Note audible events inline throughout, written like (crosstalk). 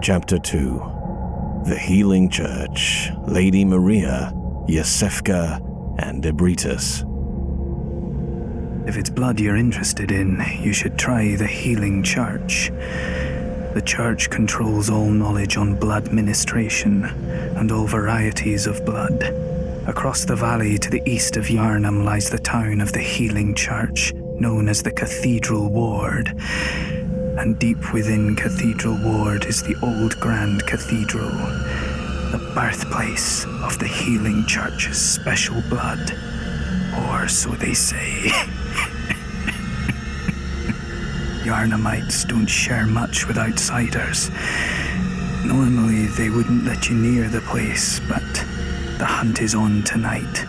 Chapter 2 The Healing Church, Lady Maria, Iosefka, and Ebrietas. If it's blood you're interested in, you should try the Healing Church. The church controls all knowledge on blood ministration and all varieties of blood. Across the valley to the east of Yharnam lies the town of the Healing Church, known as the Cathedral Ward. And deep within Cathedral Ward is the old Grand Cathedral, the birthplace of the Healing Church's special blood. Or so they say. (laughs) Yharnamites don't share much with outsiders. Normally, they wouldn't let you near the place, but the hunt is on tonight.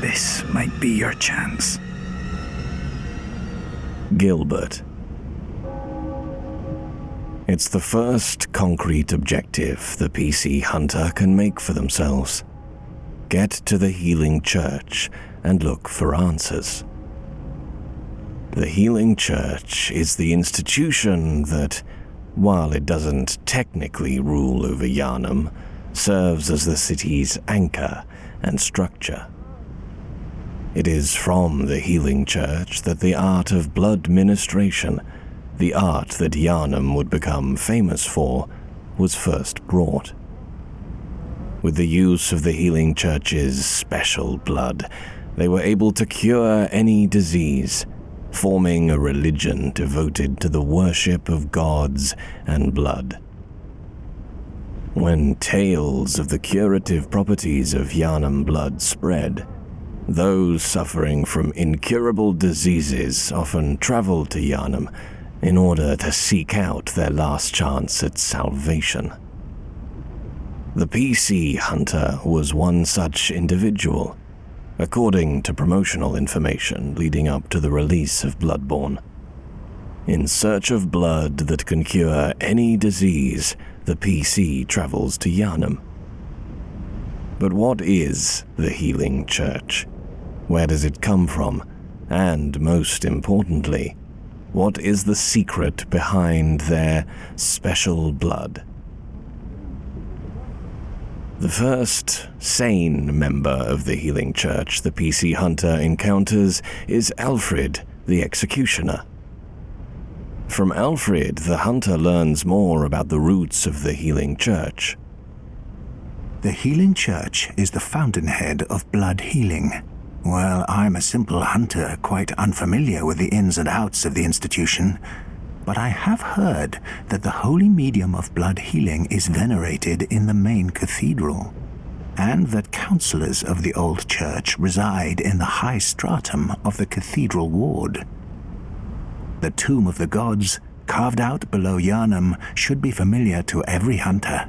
This might be your chance. Gilbert. It's the first concrete objective the PC Hunter can make for themselves. Get to the Healing Church and look for answers. The Healing Church is the institution that, while it doesn't technically rule over Yharnam, serves as the city's anchor and structure. It is from the Healing Church that the art of blood ministration, the art that Yharnam would become famous for, was first brought. With the use of the Healing Church's special blood, they were able to cure any disease forming a religion devoted to the worship of gods and blood. When tales of the curative properties of Yharnam blood spread, those suffering from incurable diseases often traveled to Yharnam in order to seek out their last chance at salvation. The PC Hunter was one such individual according to promotional information leading up to the release of Bloodborne. In search of blood that can cure any disease, the PC travels to Yharnam. But what is the Healing Church? Where does it come from? And most importantly, what is the secret behind their special blood? The first sane member of the Healing Church the PC Hunter encounters is Alfred, the Executioner. From Alfred, the Hunter learns more about the roots of the Healing Church. The Healing Church is the fountainhead of blood healing. Well, I'm a simple hunter, quite unfamiliar with the ins and outs of the institution but I have heard that the holy medium of blood healing is venerated in the main cathedral, and that counselors of the old church reside in the high stratum of the cathedral ward. The tomb of the gods, carved out below Yharnam, should be familiar to every hunter.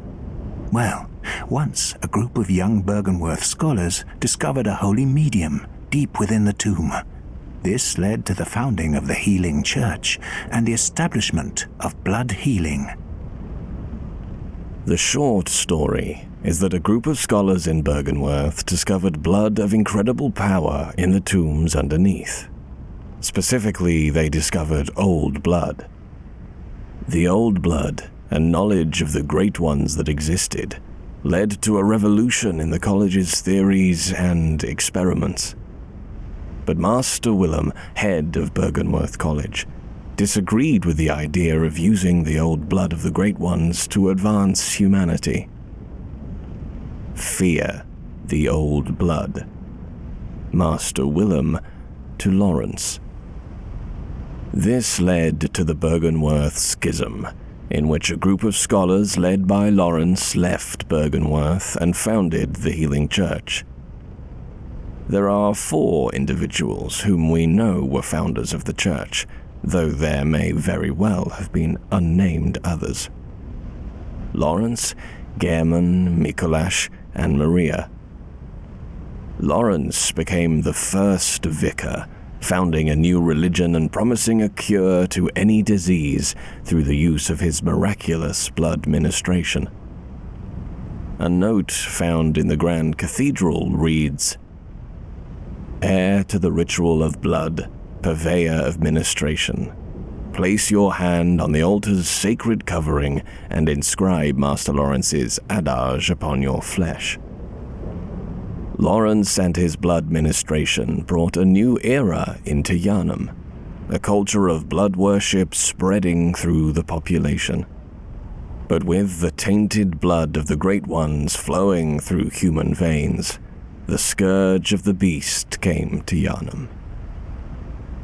Well, once a group of young Byrgenwerth scholars discovered a holy medium deep within the tomb this led to the founding of the Healing Church and the establishment of blood healing. The short story is that a group of scholars in Byrgenwerth discovered blood of incredible power in the tombs underneath. Specifically, they discovered old blood. The old blood and knowledge of the great ones that existed led to a revolution in the college's theories and experiments. But Master Willem, head of Byrgenwerth College, disagreed with the idea of using the old blood of the Great Ones to advance humanity. Fear the old blood. Master Willem to Lawrence. This led to the Byrgenwerth Schism, in which a group of scholars led by Lawrence left Byrgenwerth and founded the Healing Church. There are four individuals whom we know were founders of the church, though there may very well have been unnamed others. Lawrence, Gehrman, Mikolash, and Maria. Lawrence became the first vicar, founding a new religion and promising a cure to any disease through the use of his miraculous blood ministration. A note found in the Grand Cathedral reads heir to the ritual of blood, purveyor of ministration, place your hand on the altar's sacred covering and inscribe Master Lawrence's adage upon your flesh. Lawrence and his blood ministration brought a new era into Yharnam, a culture of blood worship spreading through the population. But with the tainted blood of the Great Ones flowing through human veins, the scourge of the beast came to Yharnam.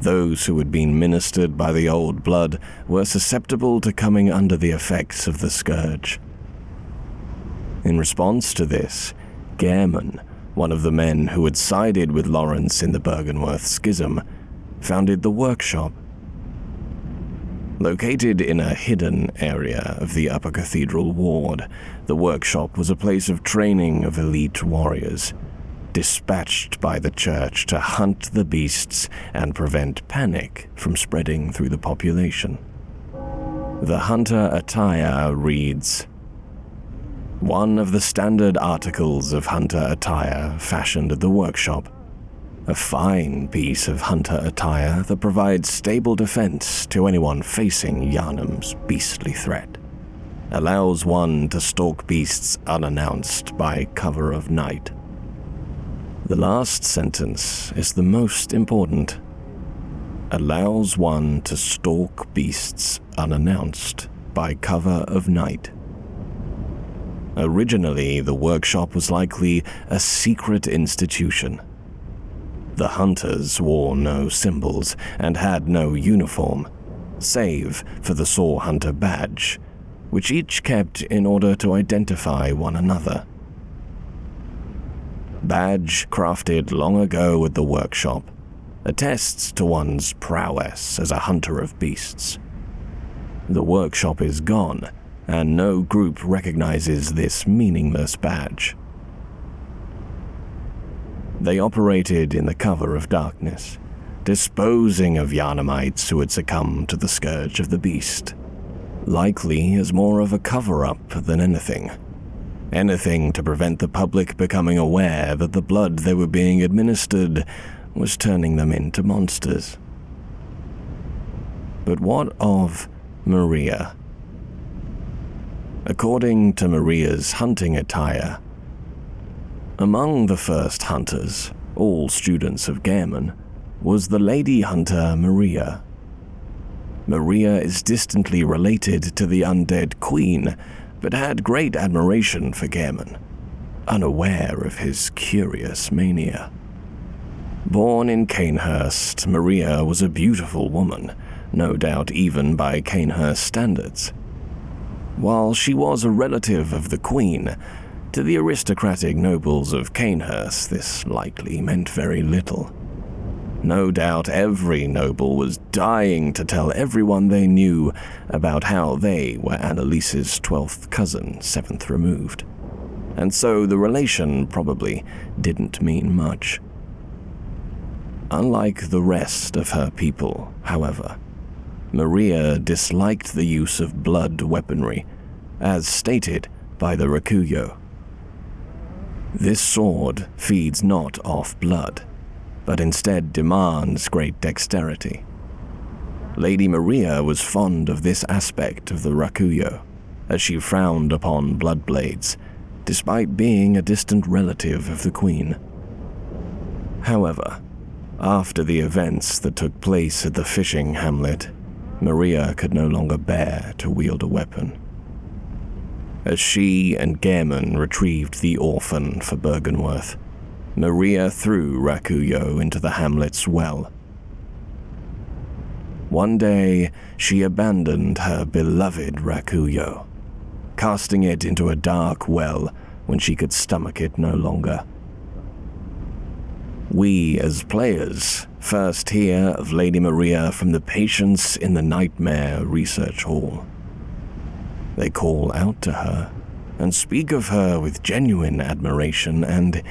Those who had been ministered by the old blood were susceptible to coming under the effects of the scourge. In response to this, Gehrman, one of the men who had sided with Lawrence in the Byrgenwerth schism, founded the workshop. Located in a hidden area of the Upper Cathedral Ward, the workshop was a place of training of elite warriors, dispatched by the church to hunt the beasts and prevent panic from spreading through the population. The hunter attire reads one of the standard articles of hunter attire fashioned at the workshop. A fine piece of hunter attire that provides stable defense to anyone facing Yharnam's beastly threat. Allows one to stalk beasts unannounced by cover of night. The last sentence is the most important. Allows one to stalk beasts unannounced by cover of night. Originally, the workshop was likely a secret institution. The hunters wore no symbols and had no uniform, save for the Saw Hunter badge, which each kept in order to identify one another. Badge crafted long ago at the workshop attests to one's prowess as a hunter of beasts. The workshop is gone, and no group recognizes this meaningless badge. They operated in the cover of darkness, disposing of Yharnamites who had succumbed to the scourge of the beast, likely as more of a cover up than anything. Anything to prevent the public becoming aware that the blood they were being administered was turning them into monsters. But what of Maria? According to Maria's hunting attire. Among the first hunters, all students of Gehrman, was the lady hunter Maria. Maria is distantly related to the undead queen, but had great admiration for Gehrman, unaware of his curious mania. Born in Cainhurst, Maria was a beautiful woman, no doubt even by Cainhurst standards. While she was a relative of the Queen, to the aristocratic nobles of Cainhurst this likely meant very little. No doubt every noble was dying to tell everyone they knew about how they were Annalise's twelfth cousin, seventh removed. And so the relation probably didn't mean much. Unlike the rest of her people, however, Maria disliked the use of blood weaponry, as stated by the Rakuyo. This sword feeds not off blood, but instead demands great dexterity. Lady Maria was fond of this aspect of the Rakuyo, as she frowned upon blood blades, despite being a distant relative of the Queen. However, after the events that took place at the fishing hamlet, Maria could no longer bear to wield a weapon. As she and Gehrman retrieved the orphan for Byrgenwerth, Maria threw Rakuyo into the hamlet's well. One day, she abandoned her beloved Rakuyo, casting it into a dark well when she could stomach it no longer. We, as players, first hear of Lady Maria from the patients in the Nightmare Research Hall. They call out to her and speak of her with genuine admiration and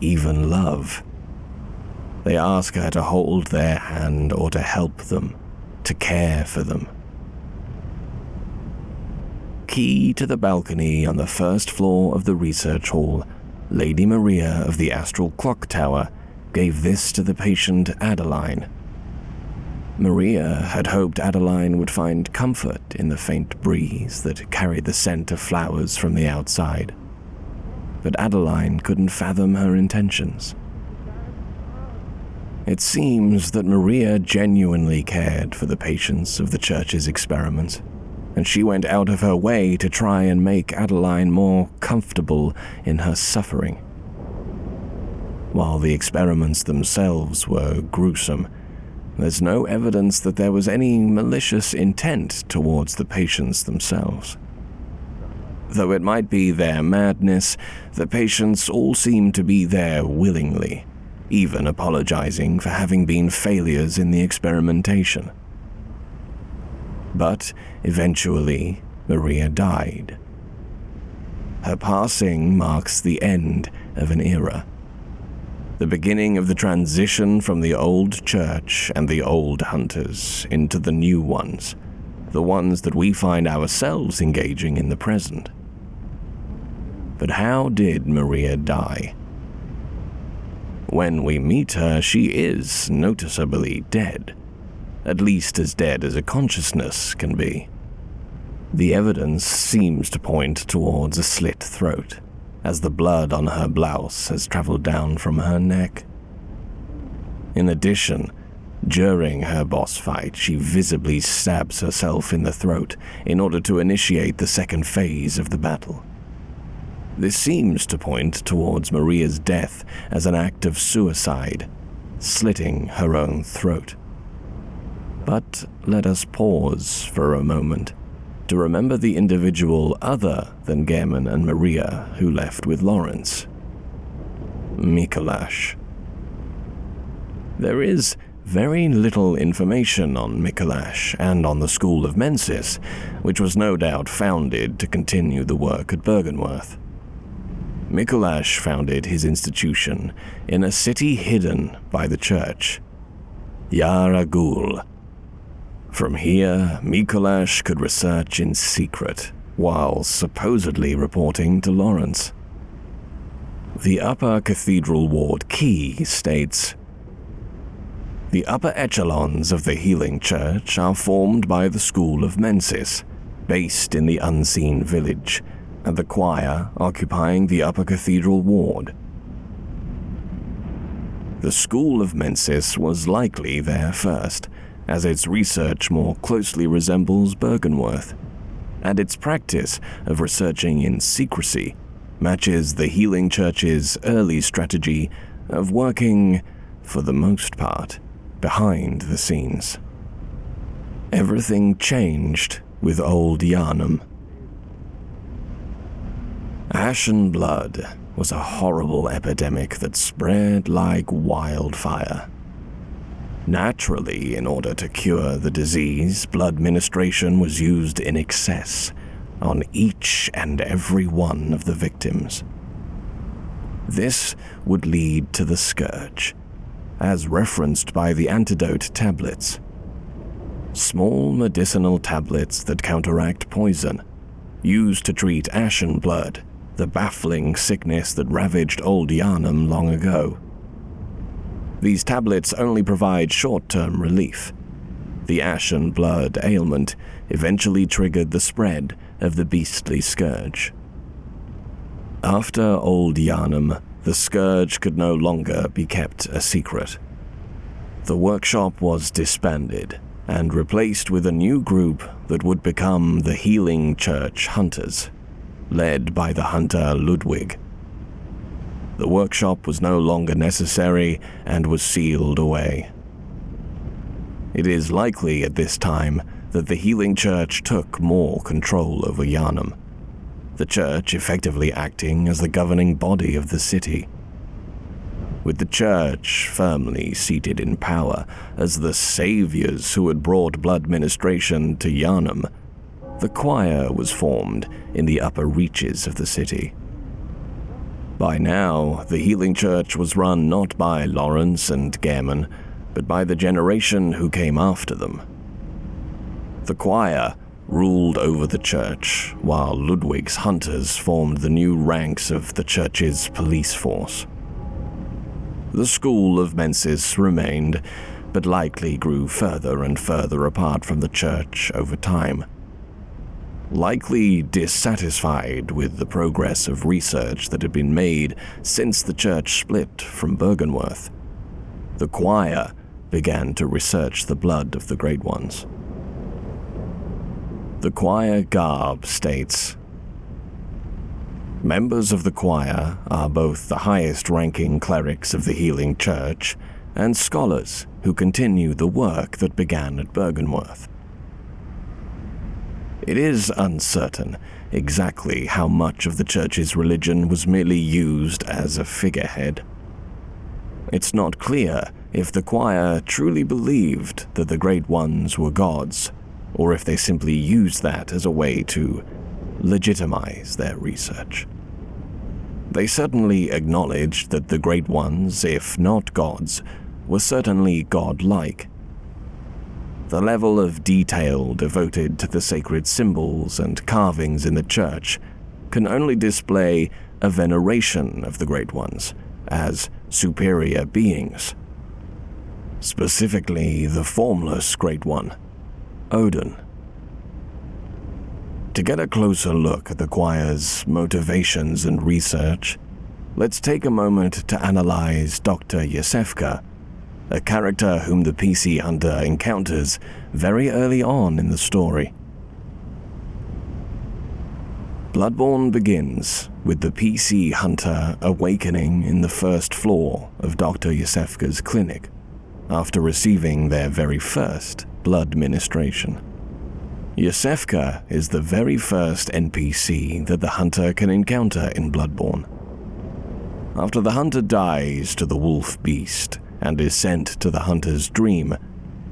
even love. They ask her to hold their hand or to help them, to care for them. Key to the balcony on the first floor of the research hall, Lady Maria of the Astral Clock Tower gave this to the patient Adeline. Maria had hoped Adeline would find comfort in the faint breeze that carried the scent of flowers from the outside. But Adeline couldn't fathom her intentions. It seems that Maria genuinely cared for the patients of the church's experiments, and she went out of her way to try and make Adeline more comfortable in her suffering. While the experiments themselves were gruesome, there's no evidence that there was any malicious intent towards the patients themselves. Though it might be their madness, the patients all seemed to be there willingly even apologizing for having been failures in the experimentation. But eventually, Maria died. Her passing marks the end of an era. The beginning of the transition from the old church and the old hunters into the new ones, the ones that we find ourselves engaging in the present. But how did Maria die? When we meet her, she is noticeably dead. At least as dead as a consciousness can be. The evidence seems to point towards a slit throat, as the blood on her blouse has traveled down from her neck. In addition, during her boss fight, she visibly stabs herself in the throat in order to initiate the second phase of the battle. This seems to point towards Maria's death as an act of suicide, slitting her own throat. But let us pause for a moment to remember the individual other than Gehrman and Maria who left with Lawrence Mikolash. There is very little information on Mikolash and on the School of Mensis, which was no doubt founded to continue the work at Byrgenwerth. Mikolash founded his institution in a city hidden by the church, Yahar'gul. From here, Mikolash could research in secret while supposedly reporting to Lawrence. The Upper Cathedral Ward Key states The upper echelons of the Healing Church are formed by the School of Mensis, based in the Unseen Village and the choir occupying the upper cathedral ward. The School of Mensis was likely there first, as its research more closely resembles Byrgenwerth, and its practice of researching in secrecy matches the Healing Church's early strategy of working, for the most part, behind the scenes. Everything changed with Old Yharnam. Ashen blood was a horrible epidemic that spread like wildfire. Naturally, in order to cure the disease, blood ministration was used in excess on each and every one of the victims. This would lead to the scourge, as referenced by the antidote tablets. Small medicinal tablets that counteract poison, used to treat ashen blood the baffling sickness that ravaged old Yharnam long ago. These tablets only provide short term relief. The ashen blood ailment eventually triggered the spread of the beastly scourge. After Old Yharnam, the scourge could no longer be kept a secret. The workshop was disbanded and replaced with a new group that would become the Healing Church Hunters led by the hunter Ludwig. The workshop was no longer necessary and was sealed away. It is likely at this time that the Healing Church took more control over Yharnam, the church effectively acting as the governing body of the city. With the church firmly seated in power as the saviors who had brought blood ministration to Yharnam, the choir was formed in the upper reaches of the city. By now, the Healing Church was run not by Lawrence and Gehrman, but by the generation who came after them. The choir ruled over the church, while Ludwig's hunters formed the new ranks of the church's police force. The school of Mensis remained, but likely grew further and further apart from the church over time. Likely dissatisfied with the progress of research that had been made since the church split from Byrgenwerth. the choir began to research the blood of the Great Ones. The choir garb states Members of the choir are both the highest ranking clerics of the Healing Church and scholars who continue the work that began at Byrgenwerth. It is uncertain exactly how much of the Church's religion was merely used as a figurehead. It's not clear if the choir truly believed that the Great Ones were gods, or if they simply used that as a way to legitimize their research. They certainly acknowledged that the Great Ones, if not gods, were certainly godlike. The level of detail devoted to the sacred symbols and carvings in the church can only display a veneration of the Great Ones as superior beings specifically the formless Great One, Oedon. To get a closer look at the choir's motivations and research, let's take a moment to analyze Dr. Iosefka, a character whom the PC Hunter encounters very early on in the story. Bloodborne begins with the PC Hunter awakening in the first floor of Dr. Iosefka's clinic after receiving their very first blood ministration. Iosefka is the very first NPC that the hunter can encounter in Bloodborne. After the hunter dies to the wolf beast and is sent to the hunter's dream,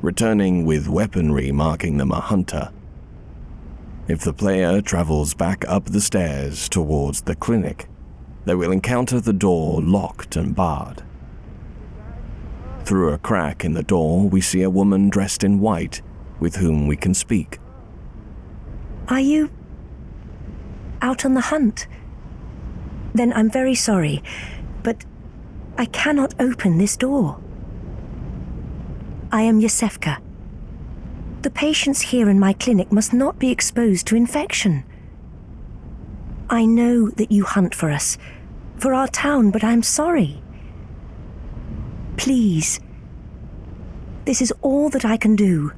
returning with weaponry marking them a hunter. If the player travels back up the stairs towards the clinic, they will encounter the door locked and barred. Through a crack in the door, we see a woman dressed in white with whom we can speak. Are you out on the hunt? Then I'm very sorry, I cannot open this door. I am Iosefka. The patients here in my clinic must not be exposed to infection. I know that you hunt for us, for our town, but I'm sorry. Please. This is all that I can do.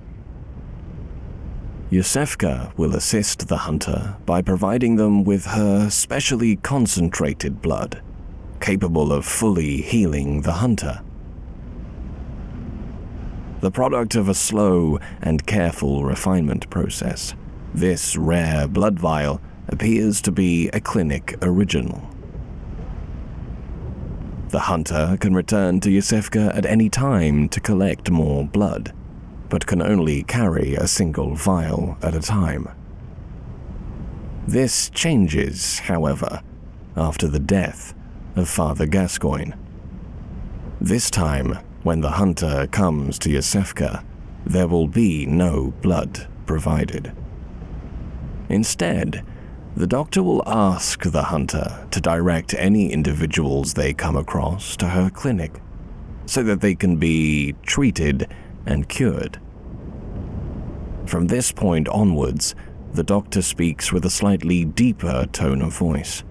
Iosefka will assist the hunter by providing them with her specially concentrated blood, capable of fully healing the hunter. The product of a slow and careful refinement process, this rare blood vial appears to be a clinic original. The hunter can return to Iosefka at any time to collect more blood, but can only carry a single vial at a time. This changes, however, after the death of Father Gascoigne. This time, when the hunter comes to Iosefka, there will be no blood provided. Instead, the doctor will ask the hunter to direct any individuals they come across to her clinic so that they can be treated and cured. From this point onwards, the doctor speaks with a slightly deeper tone of voice,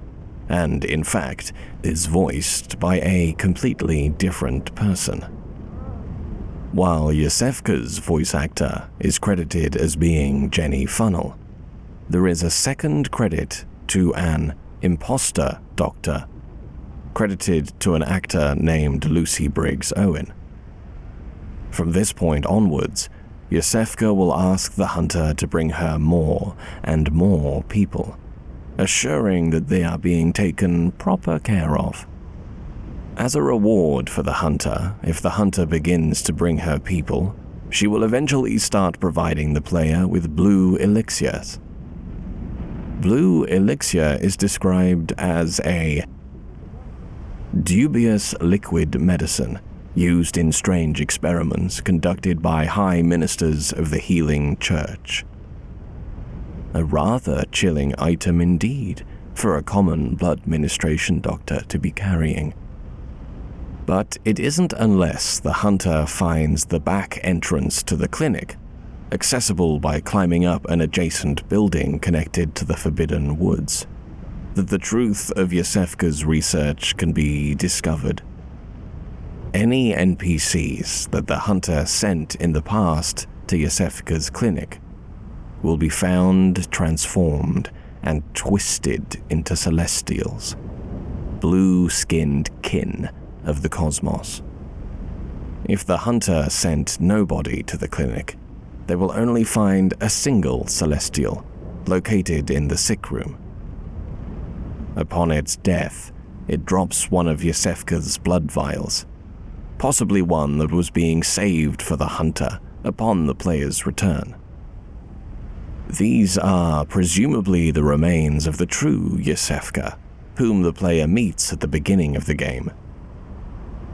and in fact is voiced by a completely different person. While Iosefka's voice actor is credited as being Jenny Funnell, there is a second credit to an imposter doctor, credited to an actor named Lucy Briggs Owen. From this point onwards, Iosefka will ask the hunter to bring her more and more people, assuring that they are being taken proper care of. As a reward for the hunter, if the hunter begins to bring her people, she will eventually start providing the player with blue elixirs blue elixir is described as a dubious liquid medicine used in strange experiments conducted by high ministers of the healing church. A rather chilling item indeed for a common blood ministration doctor to be carrying. But it isn't unless the hunter finds the back entrance to the clinic, accessible by climbing up an adjacent building connected to the Forbidden Woods, that the truth of Iosefka's research can be discovered. Any NPCs that the hunter sent in the past to Iosefka's clinic will be found transformed and twisted into celestials, blue skinned kin of the cosmos. If the hunter sent nobody to the clinic, they will only find a single celestial located in the sick room. Upon its death, it drops one of Iosefka's blood vials, possibly one that was being saved for the hunter upon the player's return. These are presumably the remains of the true Iosefka, whom the player meets at the beginning of the game.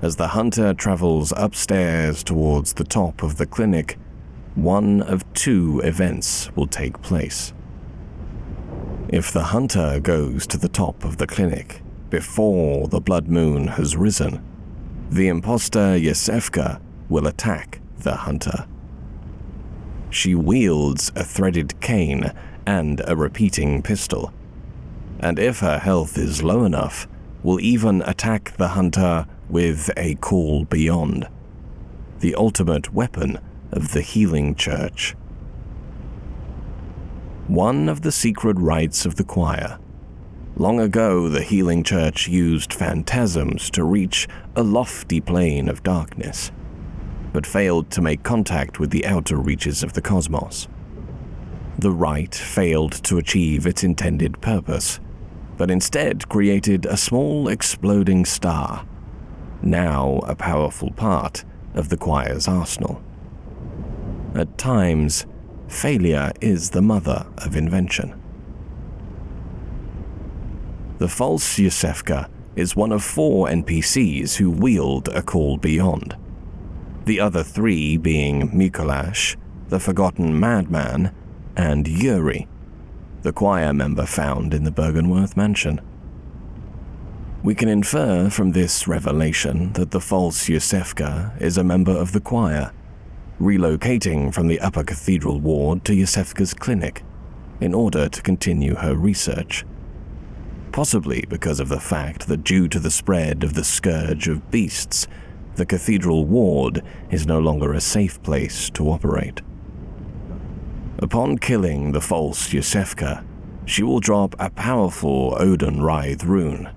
As the hunter travels upstairs towards the top of the clinic, one of two events will take place. If the hunter goes to the top of the clinic before the blood moon has risen, the impostor Iosefka will attack the hunter. She wields a threaded cane and a repeating pistol, and if her health is low enough, will even attack the hunter with a call beyond, the ultimate weapon of the healing church. One of the secret rites of the choir. Long ago, the healing church used phantasms to reach a lofty plane of darkness but failed to make contact with the outer reaches of the cosmos. The rite failed to achieve its intended purpose, but instead created a small exploding star, now a powerful part of the choir's arsenal. At times, failure is the mother of invention. The false Iosefka is one of four NPCs who wield a call beyond the other three being Mikolash, the Forgotten Madman, and Yuri, the choir member found in the Byrgenwerth mansion. We can infer from this revelation that the false Iosefka is a member of the choir, relocating from the Upper Cathedral ward to Iosefka's clinic in order to continue her research. Possibly because of the fact that, due to the spread of the scourge of beasts, the cathedral ward is no longer a safe place to operate. Upon killing the false Iosefka, she will drop a powerful Oedon Writhe rune.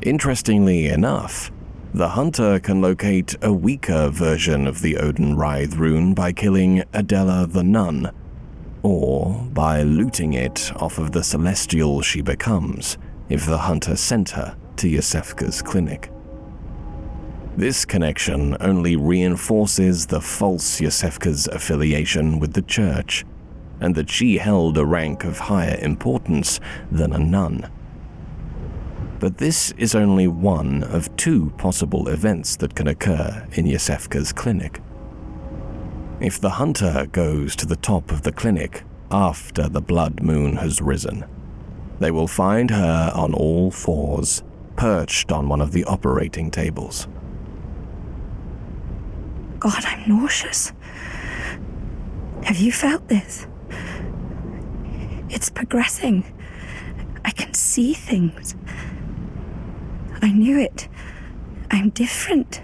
Interestingly enough, the hunter can locate a weaker version of the Oedon Writhe rune by killing Adella the Nun, or by looting it off of the celestial she becomes if the hunter sent her to Iosefka's clinic. This connection only reinforces the false Iosefka's affiliation with the church, and that she held a rank of higher importance than a nun. But this is only one of two possible events that can occur in Iosefka's clinic. If the hunter goes to the top of the clinic after the blood moon has risen, they will find her on all fours, perched on one of the operating tables. God, I'm nauseous. Have you felt this? It's progressing. I can see things. I knew it. I'm different.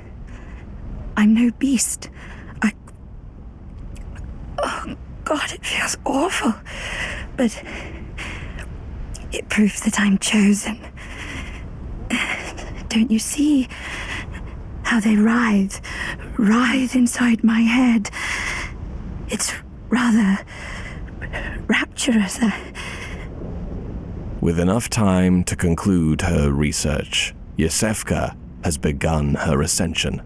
I'm no beast. I. Oh, God, it feels awful. But it proves that I'm chosen. Don't you see how they writhe writhe inside my head. It's rather rapturous. With enough time to conclude her research, Iosefka has begun her ascension.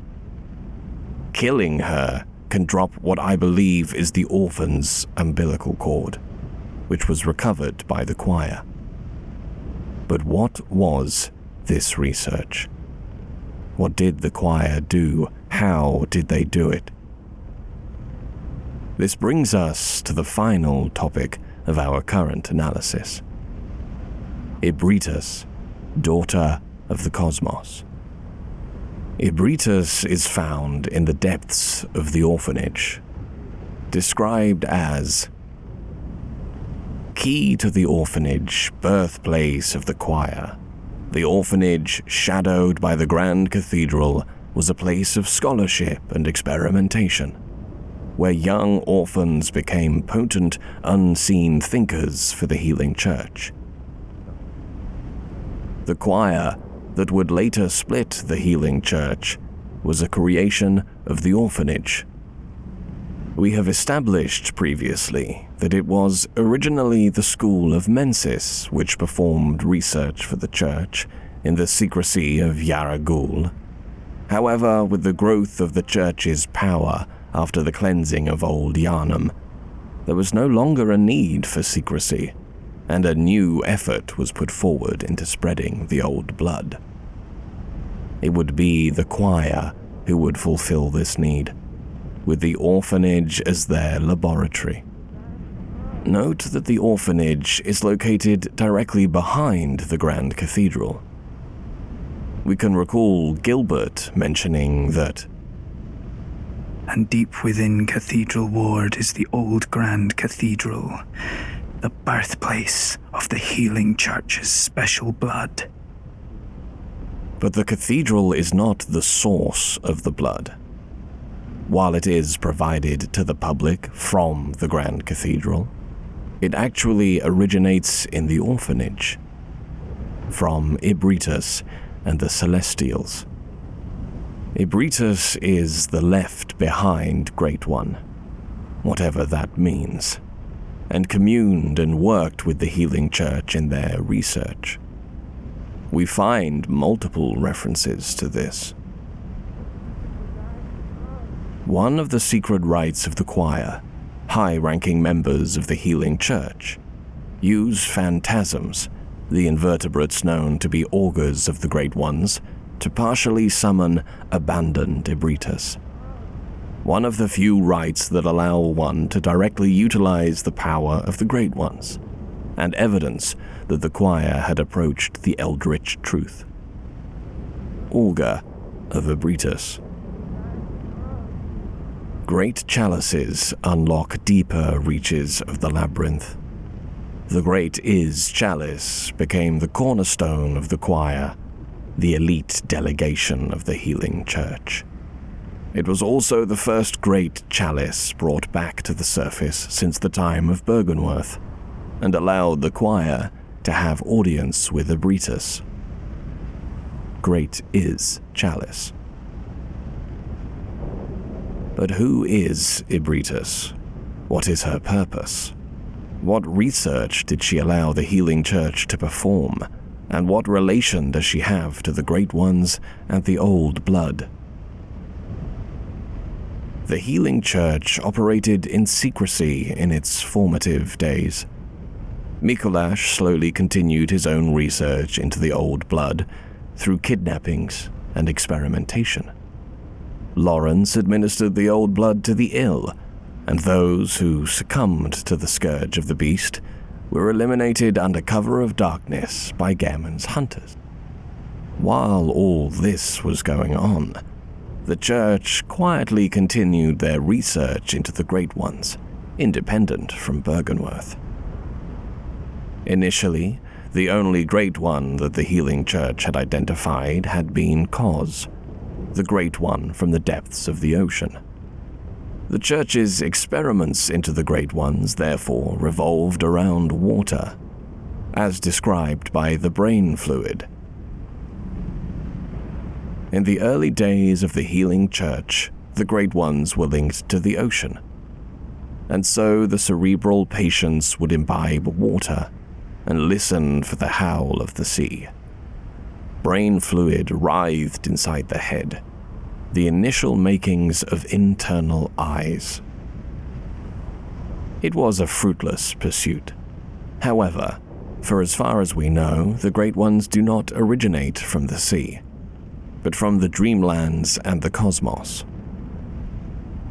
Killing her can drop what I believe is the orphan's umbilical cord, which was recovered by the choir. But what was this research? What did the choir do how did they do it? This brings us to the final topic of our current analysis Ebrietas, daughter of the cosmos. Ebrietas is found in the depths of the orphanage, described as key to the orphanage, birthplace of the choir. The orphanage, shadowed by the grand cathedral, was a place of scholarship and experimentation, where young orphans became potent, unseen thinkers for the healing church. The choir that would later split the healing church was a creation of the orphanage. We have established previously that it was originally the school of Mensis which performed research for the church in the secrecy of Yahar'gul. However, with the growth of the church's power after the cleansing of Old Yharnam, there was no longer a need for secrecy, and a new effort was put forward into spreading the old blood. It would be the choir who would fulfill this need, with the orphanage as their laboratory. Note that the orphanage is located directly behind the Grand Cathedral. We can recall Gilbert mentioning that and deep within Cathedral Ward is the old Grand Cathedral, the birthplace of the Healing Church's special blood. But the cathedral is not the source of the blood. While it is provided to the public from the Grand Cathedral, it actually originates in the orphanage, from Ebrietas and the Celestials. Ebrietas is the left behind Great One, whatever that means, and communed and worked with the Healing Church in their research. We find multiple references to this. One of the secret rites of the choir, high ranking members of the Healing Church, use phantasms, the invertebrates known to be augurs of the Great Ones, to partially summon abandoned Ebrietas. One of the few rites that allow one to directly utilize the power of the Great Ones, and evidence that the choir had approached the eldritch truth. Augur of Ebrietas. Great chalices unlock deeper reaches of the labyrinth. The Great Isz chalice became the cornerstone of the choir the elite delegation of the Healing Church. It was also the first great chalice brought back to the surface since the time of Byrgenwerth, and allowed the choir to have audience with Ebrietas. Great Isz Chalice. But who is Ebrietas? What is her purpose? What research did she allow the Healing Church to perform and what relation does she have to the Great Ones and the Old Blood? The Healing Church operated in secrecy in its formative days. Mikolash slowly continued his own research into the Old Blood through kidnappings and experimentation. Lawrence administered the Old Blood to the ill, and those who succumbed to the scourge of the beast were eliminated under cover of darkness by Gehrman's hunters. While all this was going on, the church quietly continued their research into the Great Ones, independent from Byrgenwerth. Initially, the only Great One that the Healing Church had identified had been Kos, the Great One from the depths of the ocean. The Church's experiments into the Great Ones therefore revolved around water, as described by the brain fluid. In the early days of the Healing Church, the Great Ones were linked to the ocean, and so the cerebral patients would imbibe water and listen for the howl of the sea. Brain fluid writhed inside the head the initial makings of internal eyes. It was a fruitless pursuit. However, for as far as we know, the Great Ones do not originate from the sea, but from the dreamlands and the cosmos.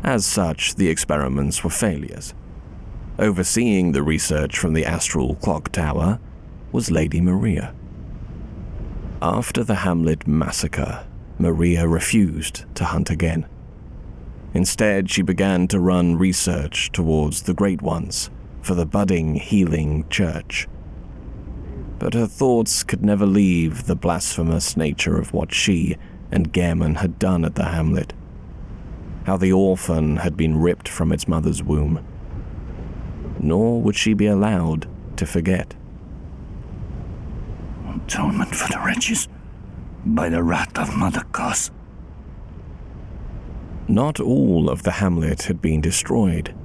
As such, the experiments were failures. Overseeing the research from the astral clock tower was Lady Maria. After the Hamlet massacre, Maria refused to hunt again. Instead, she began to run research towards the Great Ones for the budding healing church. But her thoughts could never leave the blasphemous nature of what she and Gehrman had done at the hamlet. How the orphan had been ripped from its mother's womb. Nor would she be allowed to forget. Atonement for the wretches by the wrath of Mother Kos. Not all of the hamlet had been destroyed.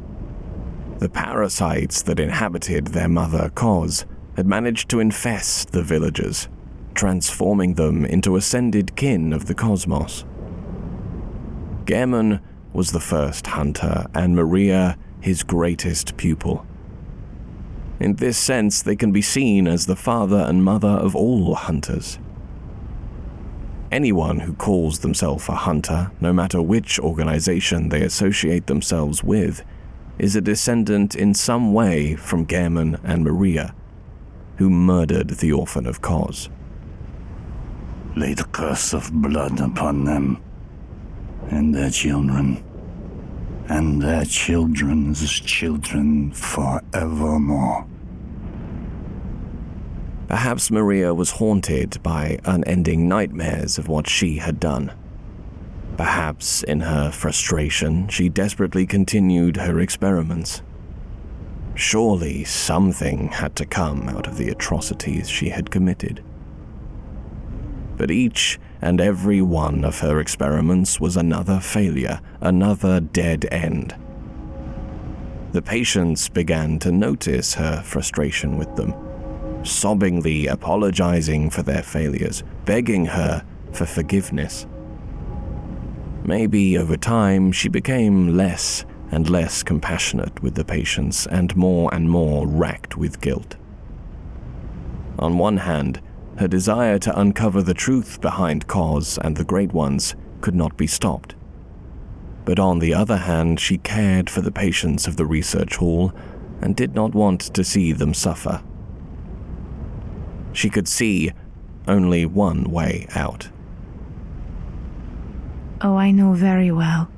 The parasites that inhabited their mother Kos had managed to infest the villagers, transforming them into ascended kin of the cosmos. Gehrman was the first hunter, and Maria his greatest pupil. In this sense, they can be seen as the father and mother of all hunters. Anyone who calls themselves a hunter, no matter which organization they associate themselves with, is a descendant in some way from Gehrman and Maria, who murdered the orphan of Kos. Lay the curse of blood upon them and their children and their children's children forevermore. Perhaps Maria was haunted by unending nightmares of what she had done. Perhaps, in her frustration, she desperately continued her experiments. Surely something had to come out of the atrocities she had committed. But each and every one of her experiments was another failure, another dead end. The patients began to notice her frustration with them sobbingly apologizing for their failures, begging her for forgiveness. Maybe over time she became less and less compassionate with the patients and more and more racked with guilt. On one hand, her desire to uncover the truth behind Kos and the Great Ones could not be stopped. But on the other hand, she cared for the patients of the research hall and did not want to see them suffer she could see only one way out. Oh, I know very well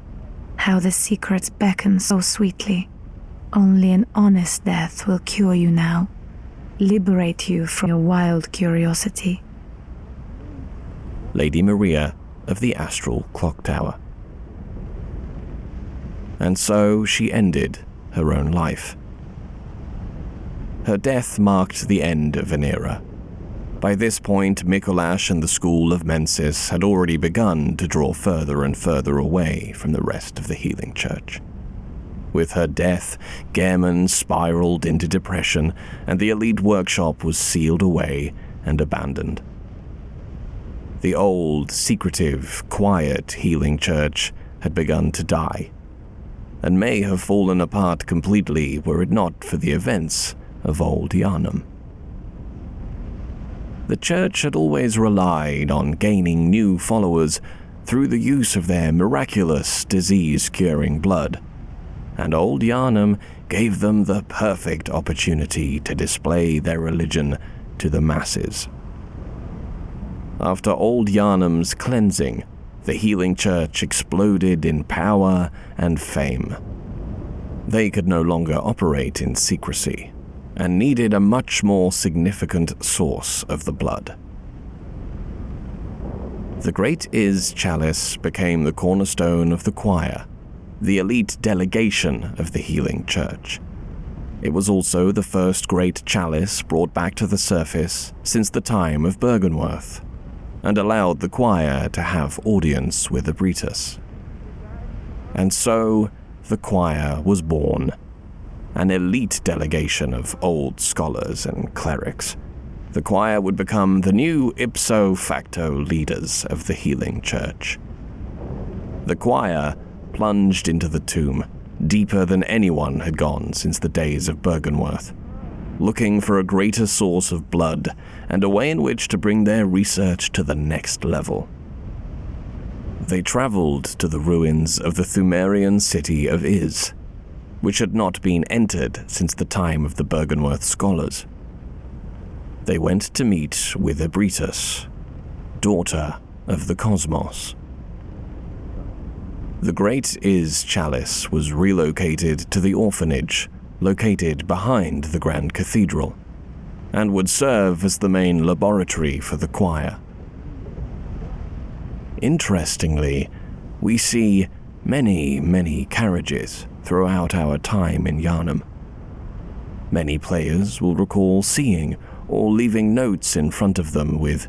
how the secrets beckon so sweetly. Only an honest death will cure you now, liberate you from your wild curiosity. Lady Maria of the Astral Clock Tower. And so she ended her own life. Her death marked the end of an era by this point, Micolash and the school of Mensis had already begun to draw further and further away from the rest of the healing church. With her death, Gehrman spiraled into depression, and the elite workshop was sealed away and abandoned. The old, secretive, quiet healing church had begun to die, and may have fallen apart completely were it not for the events of Old Yharnam the church had always relied on gaining new followers through the use of their miraculous disease curing blood. And Old Yharnam gave them the perfect opportunity to display their religion to the masses. After Old Yharnam's cleansing, the healing church exploded in power and fame. They could no longer operate in secrecy and needed a much more significant source of the blood. The Great Isz Chalice became the cornerstone of the choir, the elite delegation of the Healing Church. It was also the first great chalice brought back to the surface since the time of Byrgenwerth, and allowed the choir to have audience with Ebrietas. And so the choir was born an elite delegation of old scholars and clerics. The choir would become the new ipso facto leaders of the healing church. The choir plunged into the tomb, deeper than anyone had gone since the days of Byrgenwerth, looking for a greater source of blood and a way in which to bring their research to the next level. They traveled to the ruins of the Pthumerian city of Isz, which had not been entered since the time of the Byrgenwerth scholars. They went to meet with Ebrietas, daughter of the cosmos. The Great Isz Chalice was relocated to the orphanage located behind the Grand Cathedral and would serve as the main laboratory for the choir. Interestingly, we see many, many carriages throughout our time in Yharnam. Many players will recall seeing or leaving notes in front of them with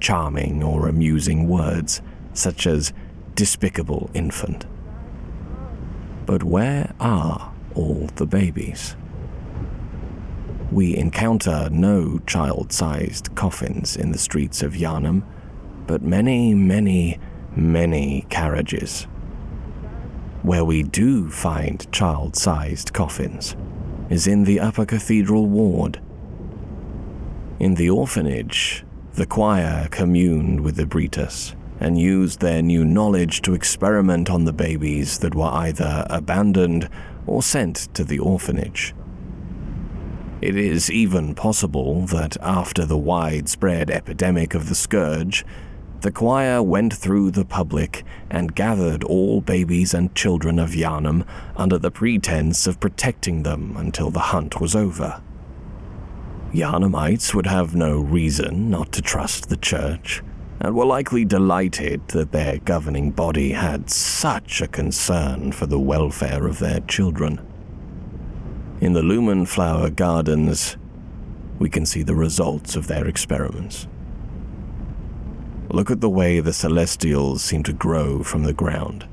charming or amusing words, such as despicable infant. But where are all the babies? We encounter no child sized coffins in the streets of Yharnam, but many, many, many carriages. Where we do find child sized coffins is in the Upper Cathedral ward. In the orphanage, the choir communed with Ebrietas and used their new knowledge to experiment on the babies that were either abandoned or sent to the orphanage. It is even possible that after the widespread epidemic of the scourge, the choir went through the public and gathered all babies and children of Yharnam under the pretense of protecting them until the hunt was over. Yharnamites would have no reason not to trust the church, and were likely delighted that their governing body had such a concern for the welfare of their children. In the Lumen Flower Gardens, we can see the results of their experiments. Look at the way the Celestials seem to grow from the ground.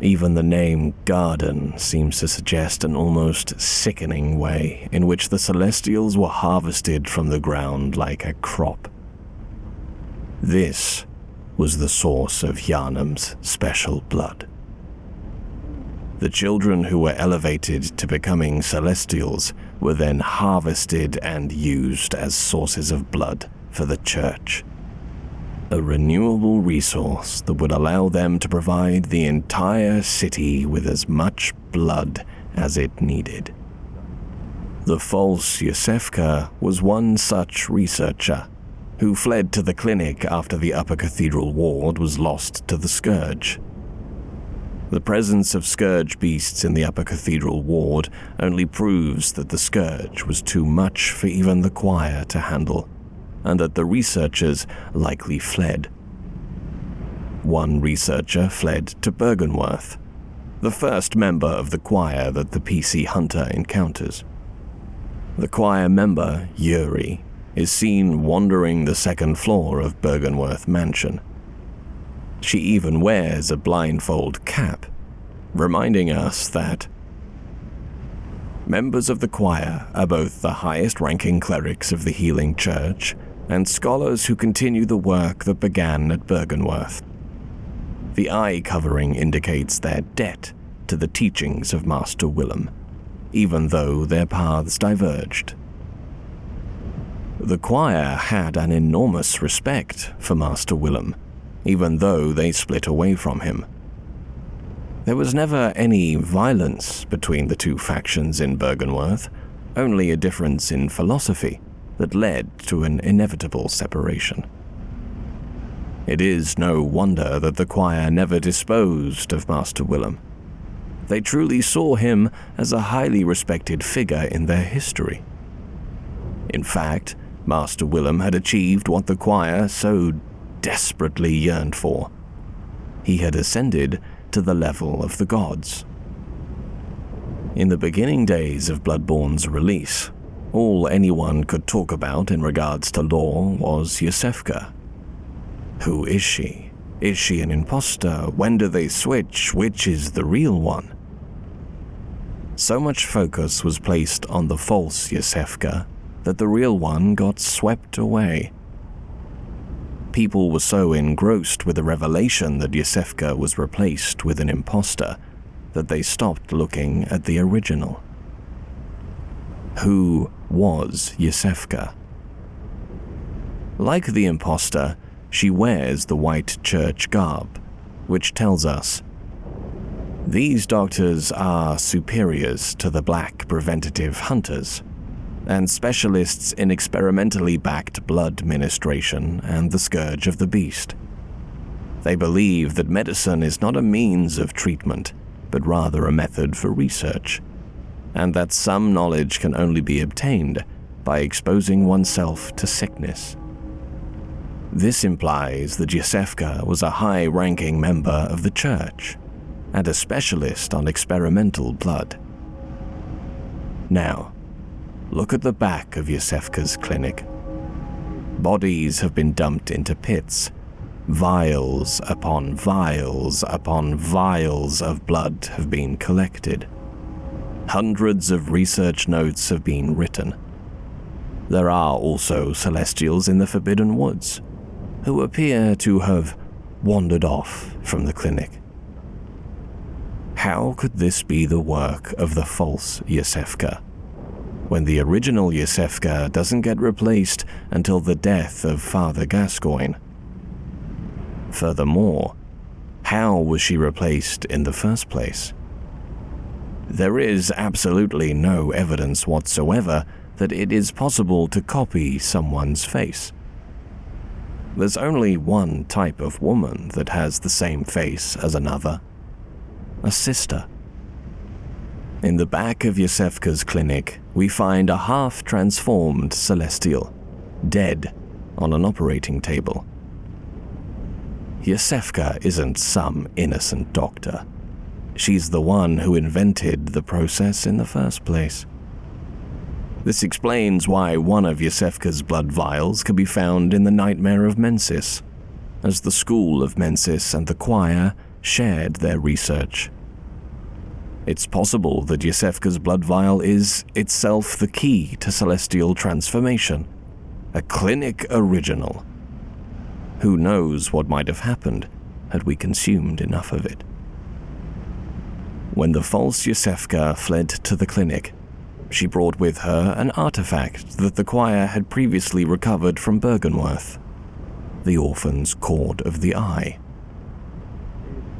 Even the name Garden seems to suggest an almost sickening way in which the Celestials were harvested from the ground like a crop. This was the source of Yharnam's special blood. The children who were elevated to becoming celestials were then harvested and used as sources of blood for the church. A renewable resource that would allow them to provide the entire city with as much blood as it needed. The false Iosefka was one such researcher who fled to the clinic after the Upper Cathedral ward was lost to the Scourge. The presence of scourge beasts in the Upper Cathedral ward only proves that the scourge was too much for even the choir to handle, and that the researchers likely fled. One researcher fled to Byrgenwerth, the first member of the choir that the PC Hunter encounters. The choir member, Yuri, is seen wandering the second floor of Byrgenwerth Mansion she even wears a blindfold cap, reminding us that members of the choir are both the highest ranking clerics of the Healing Church and scholars who continue the work that began at Byrgenwerth. The eye covering indicates their debt to the teachings of Master Willem, even though their paths diverged. The choir had an enormous respect for Master Willem even though they split away from him. There was never any violence between the two factions in Byrgenwerth, only a difference in philosophy that led to an inevitable separation. It is no wonder that the choir never disposed of Master Willem. They truly saw him as a highly respected figure in their history. In fact, Master Willem had achieved what the choir so desperately yearned for. He had ascended to the level of the gods. In the beginning days of Bloodborne's release, all anyone could talk about in regards to lore was Iosefka. Who is she? Is she an impostor? When do they switch? Which is the real one? So much focus was placed on the false Iosefka that the real one got swept away people were so engrossed with the revelation that Iosefka was replaced with an impostor that they stopped looking at the original. Who was Iosefka? Like the impostor, she wears the white church garb, which tells us these doctors are superiors to the black preventative hunters and specialists in experimentally backed blood ministration and the scourge of the beast. They believe that medicine is not a means of treatment, but rather a method for research, and that some knowledge can only be obtained by exposing oneself to sickness. This implies that Iosefka was a high ranking member of the church and a specialist on experimental blood. Now, look at the back of Iosefka's clinic. Bodies have been dumped into pits. Vials upon vials upon vials of blood have been collected. Hundreds of research notes have been written. There are also celestials in the Forbidden Woods who appear to have wandered off from the clinic. How could this be the work of the false Iosefka? When the original Iosefka doesn't get replaced until the death of Father Gascoigne. Furthermore, how was she replaced in the first place? There is absolutely no evidence whatsoever that it is possible to copy someone's face. There's only one type of woman that has the same face as another a sister. In the back of Iosefka's clinic, we find a half transformed celestial, dead on an operating table. Iosefka isn't some innocent doctor. She's the one who invented the process in the first place. This explains why one of Iosefka's blood vials can be found in the Nightmare of Mensis, as the school of Mensis and the choir shared their research. It's possible that Iosefka's blood vial is itself the key to celestial transformation, a clinic original. Who knows what might have happened had we consumed enough of it? When the false Iosefka fled to the clinic, she brought with her an artifact that the choir had previously recovered from Byrgenwerth the orphan's cord of the eye.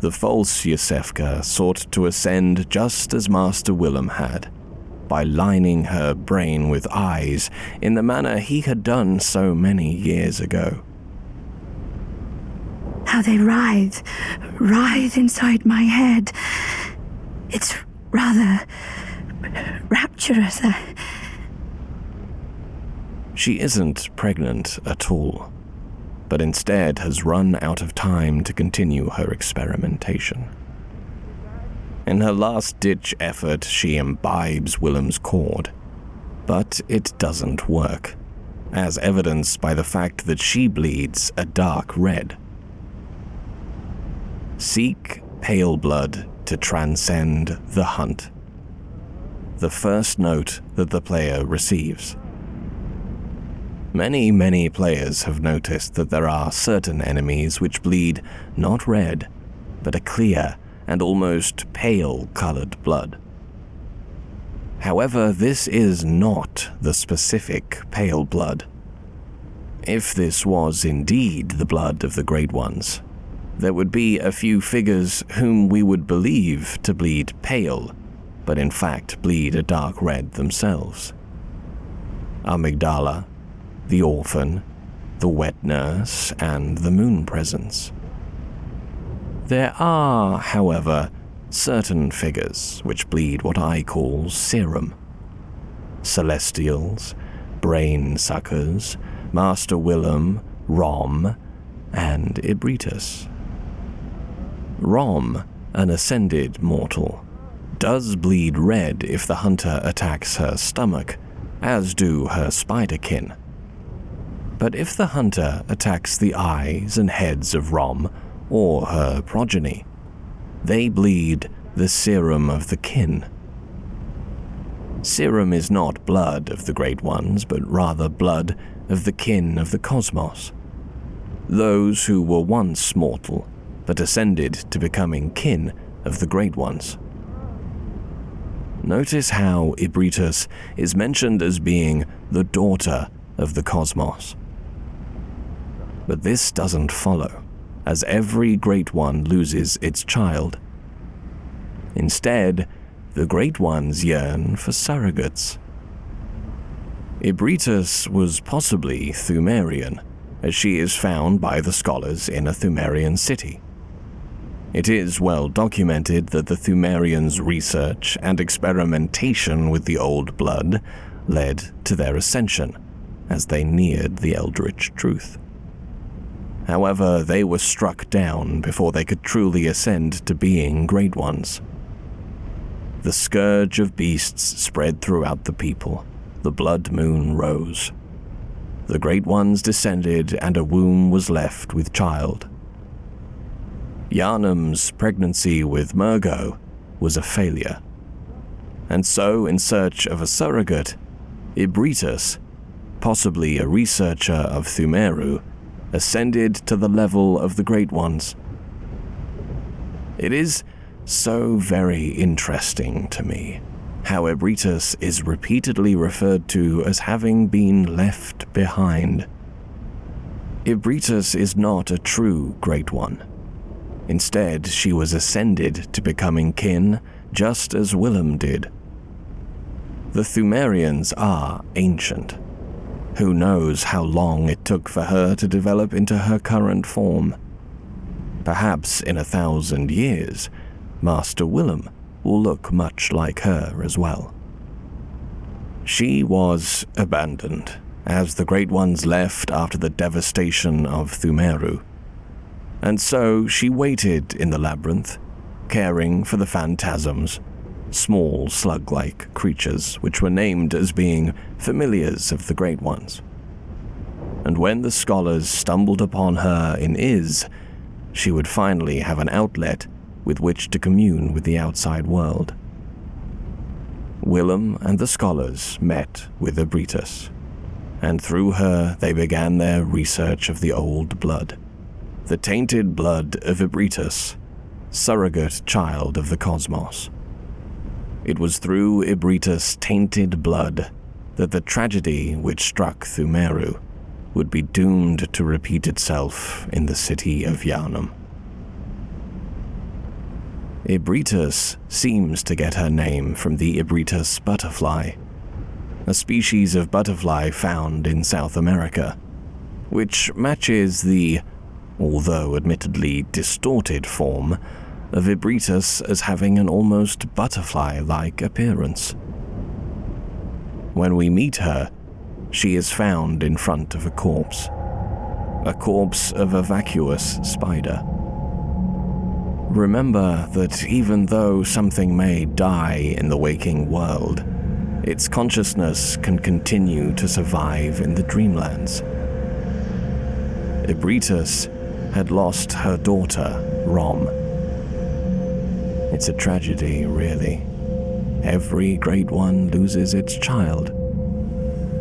The false Iosefka sought to ascend just as Master Willem had, by lining her brain with eyes in the manner he had done so many years ago. How they writhe, writhe inside my head. It's rather rapturous. She isn't pregnant at all, but instead has run out of time to continue her experimentation. In her last ditch effort, she imbibes Willem's cord, but it doesn't work, as evidenced by the fact that she bleeds a dark red. Seek pale blood to transcend the hunt the first note that the player receives. Many, many players have noticed that there are certain enemies which bleed not red, but a clear and almost pale colored blood. However, this is not the specific pale blood. If this was indeed the blood of the Great Ones, there would be a few figures whom we would believe to bleed pale but in fact bleed a dark red themselves. Amygdala, the orphan, the wet nurse, and the moon presence. There are, however, certain figures which bleed what I call serum. Celestials, brain suckers, Master Willem, Rom, and Ebrietas. Rom, an ascended mortal, does bleed red if the hunter attacks her stomach, as do her spiderkin. But if the hunter attacks the eyes and heads of Rom or her progeny, they bleed the serum of the kin. Serum is not blood of the Great Ones, but rather blood of the kin of the cosmos. Those who were once mortal, but ascended to becoming kin of the Great Ones. Notice how Ebrietas is mentioned as being the daughter of the cosmos. But this doesn't follow, as every Great One loses its child. Instead, the Great Ones yearn for surrogates. Ebrietas was possibly Pthumerian, as she is found by the scholars in a Pthumerian city. It is well documented that the Pthumerians' research and experimentation with the old blood led to their ascension as they neared the Eldritch truth. However, they were struck down before they could truly ascend to being Great Ones. The scourge of beasts spread throughout the people. The blood moon rose. The Great Ones descended, and a womb was left with child. Yharnam's pregnancy with Mergo was a failure. And so, in search of a surrogate, Ebrietas, possibly a researcher of Pthumeru, ascended to the level of the Great Ones. It is so very interesting to me how Ebrietas is repeatedly referred to as having been left behind. Ebrietas is not a true Great One. Instead, she was ascended to becoming kin just as Willem did. The Pthumerians are ancient. Who knows how long it took for her to develop into her current form? Perhaps in a thousand years, Master Willem will look much like her as well. She was abandoned as the Great Ones left after the devastation of Pthumeru. And so she waited in the labyrinth, caring for the phantasms, small slug like creatures which were named as being familiars of the Great Ones. And when the scholars stumbled upon her in Isz, she would finally have an outlet with which to commune with the outside world. Willem and the scholars met with Ebrietas, and through her they began their research of the old blood the tainted blood of Ebrietas, surrogate child of the cosmos. It was through Ebrietas' tainted blood that the tragedy which struck Pthumeru would be doomed to repeat itself in the city of Yharnam. Ebrietas seems to get her name from the Ebrietas butterfly, a species of butterfly found in South America, which matches the although admittedly distorted form, of Ebrietas as having an almost butterfly like appearance. When we meet her, she is found in front of a corpse. A corpse of a vacuous spider. Remember that even though something may die in the waking world, its consciousness can continue to survive in the dreamlands. Ebrietas had lost her daughter, Rom. It's a tragedy, really. Every great one loses its child.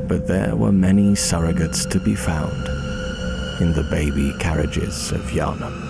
But there were many surrogates to be found in the baby carriages of Yharnam.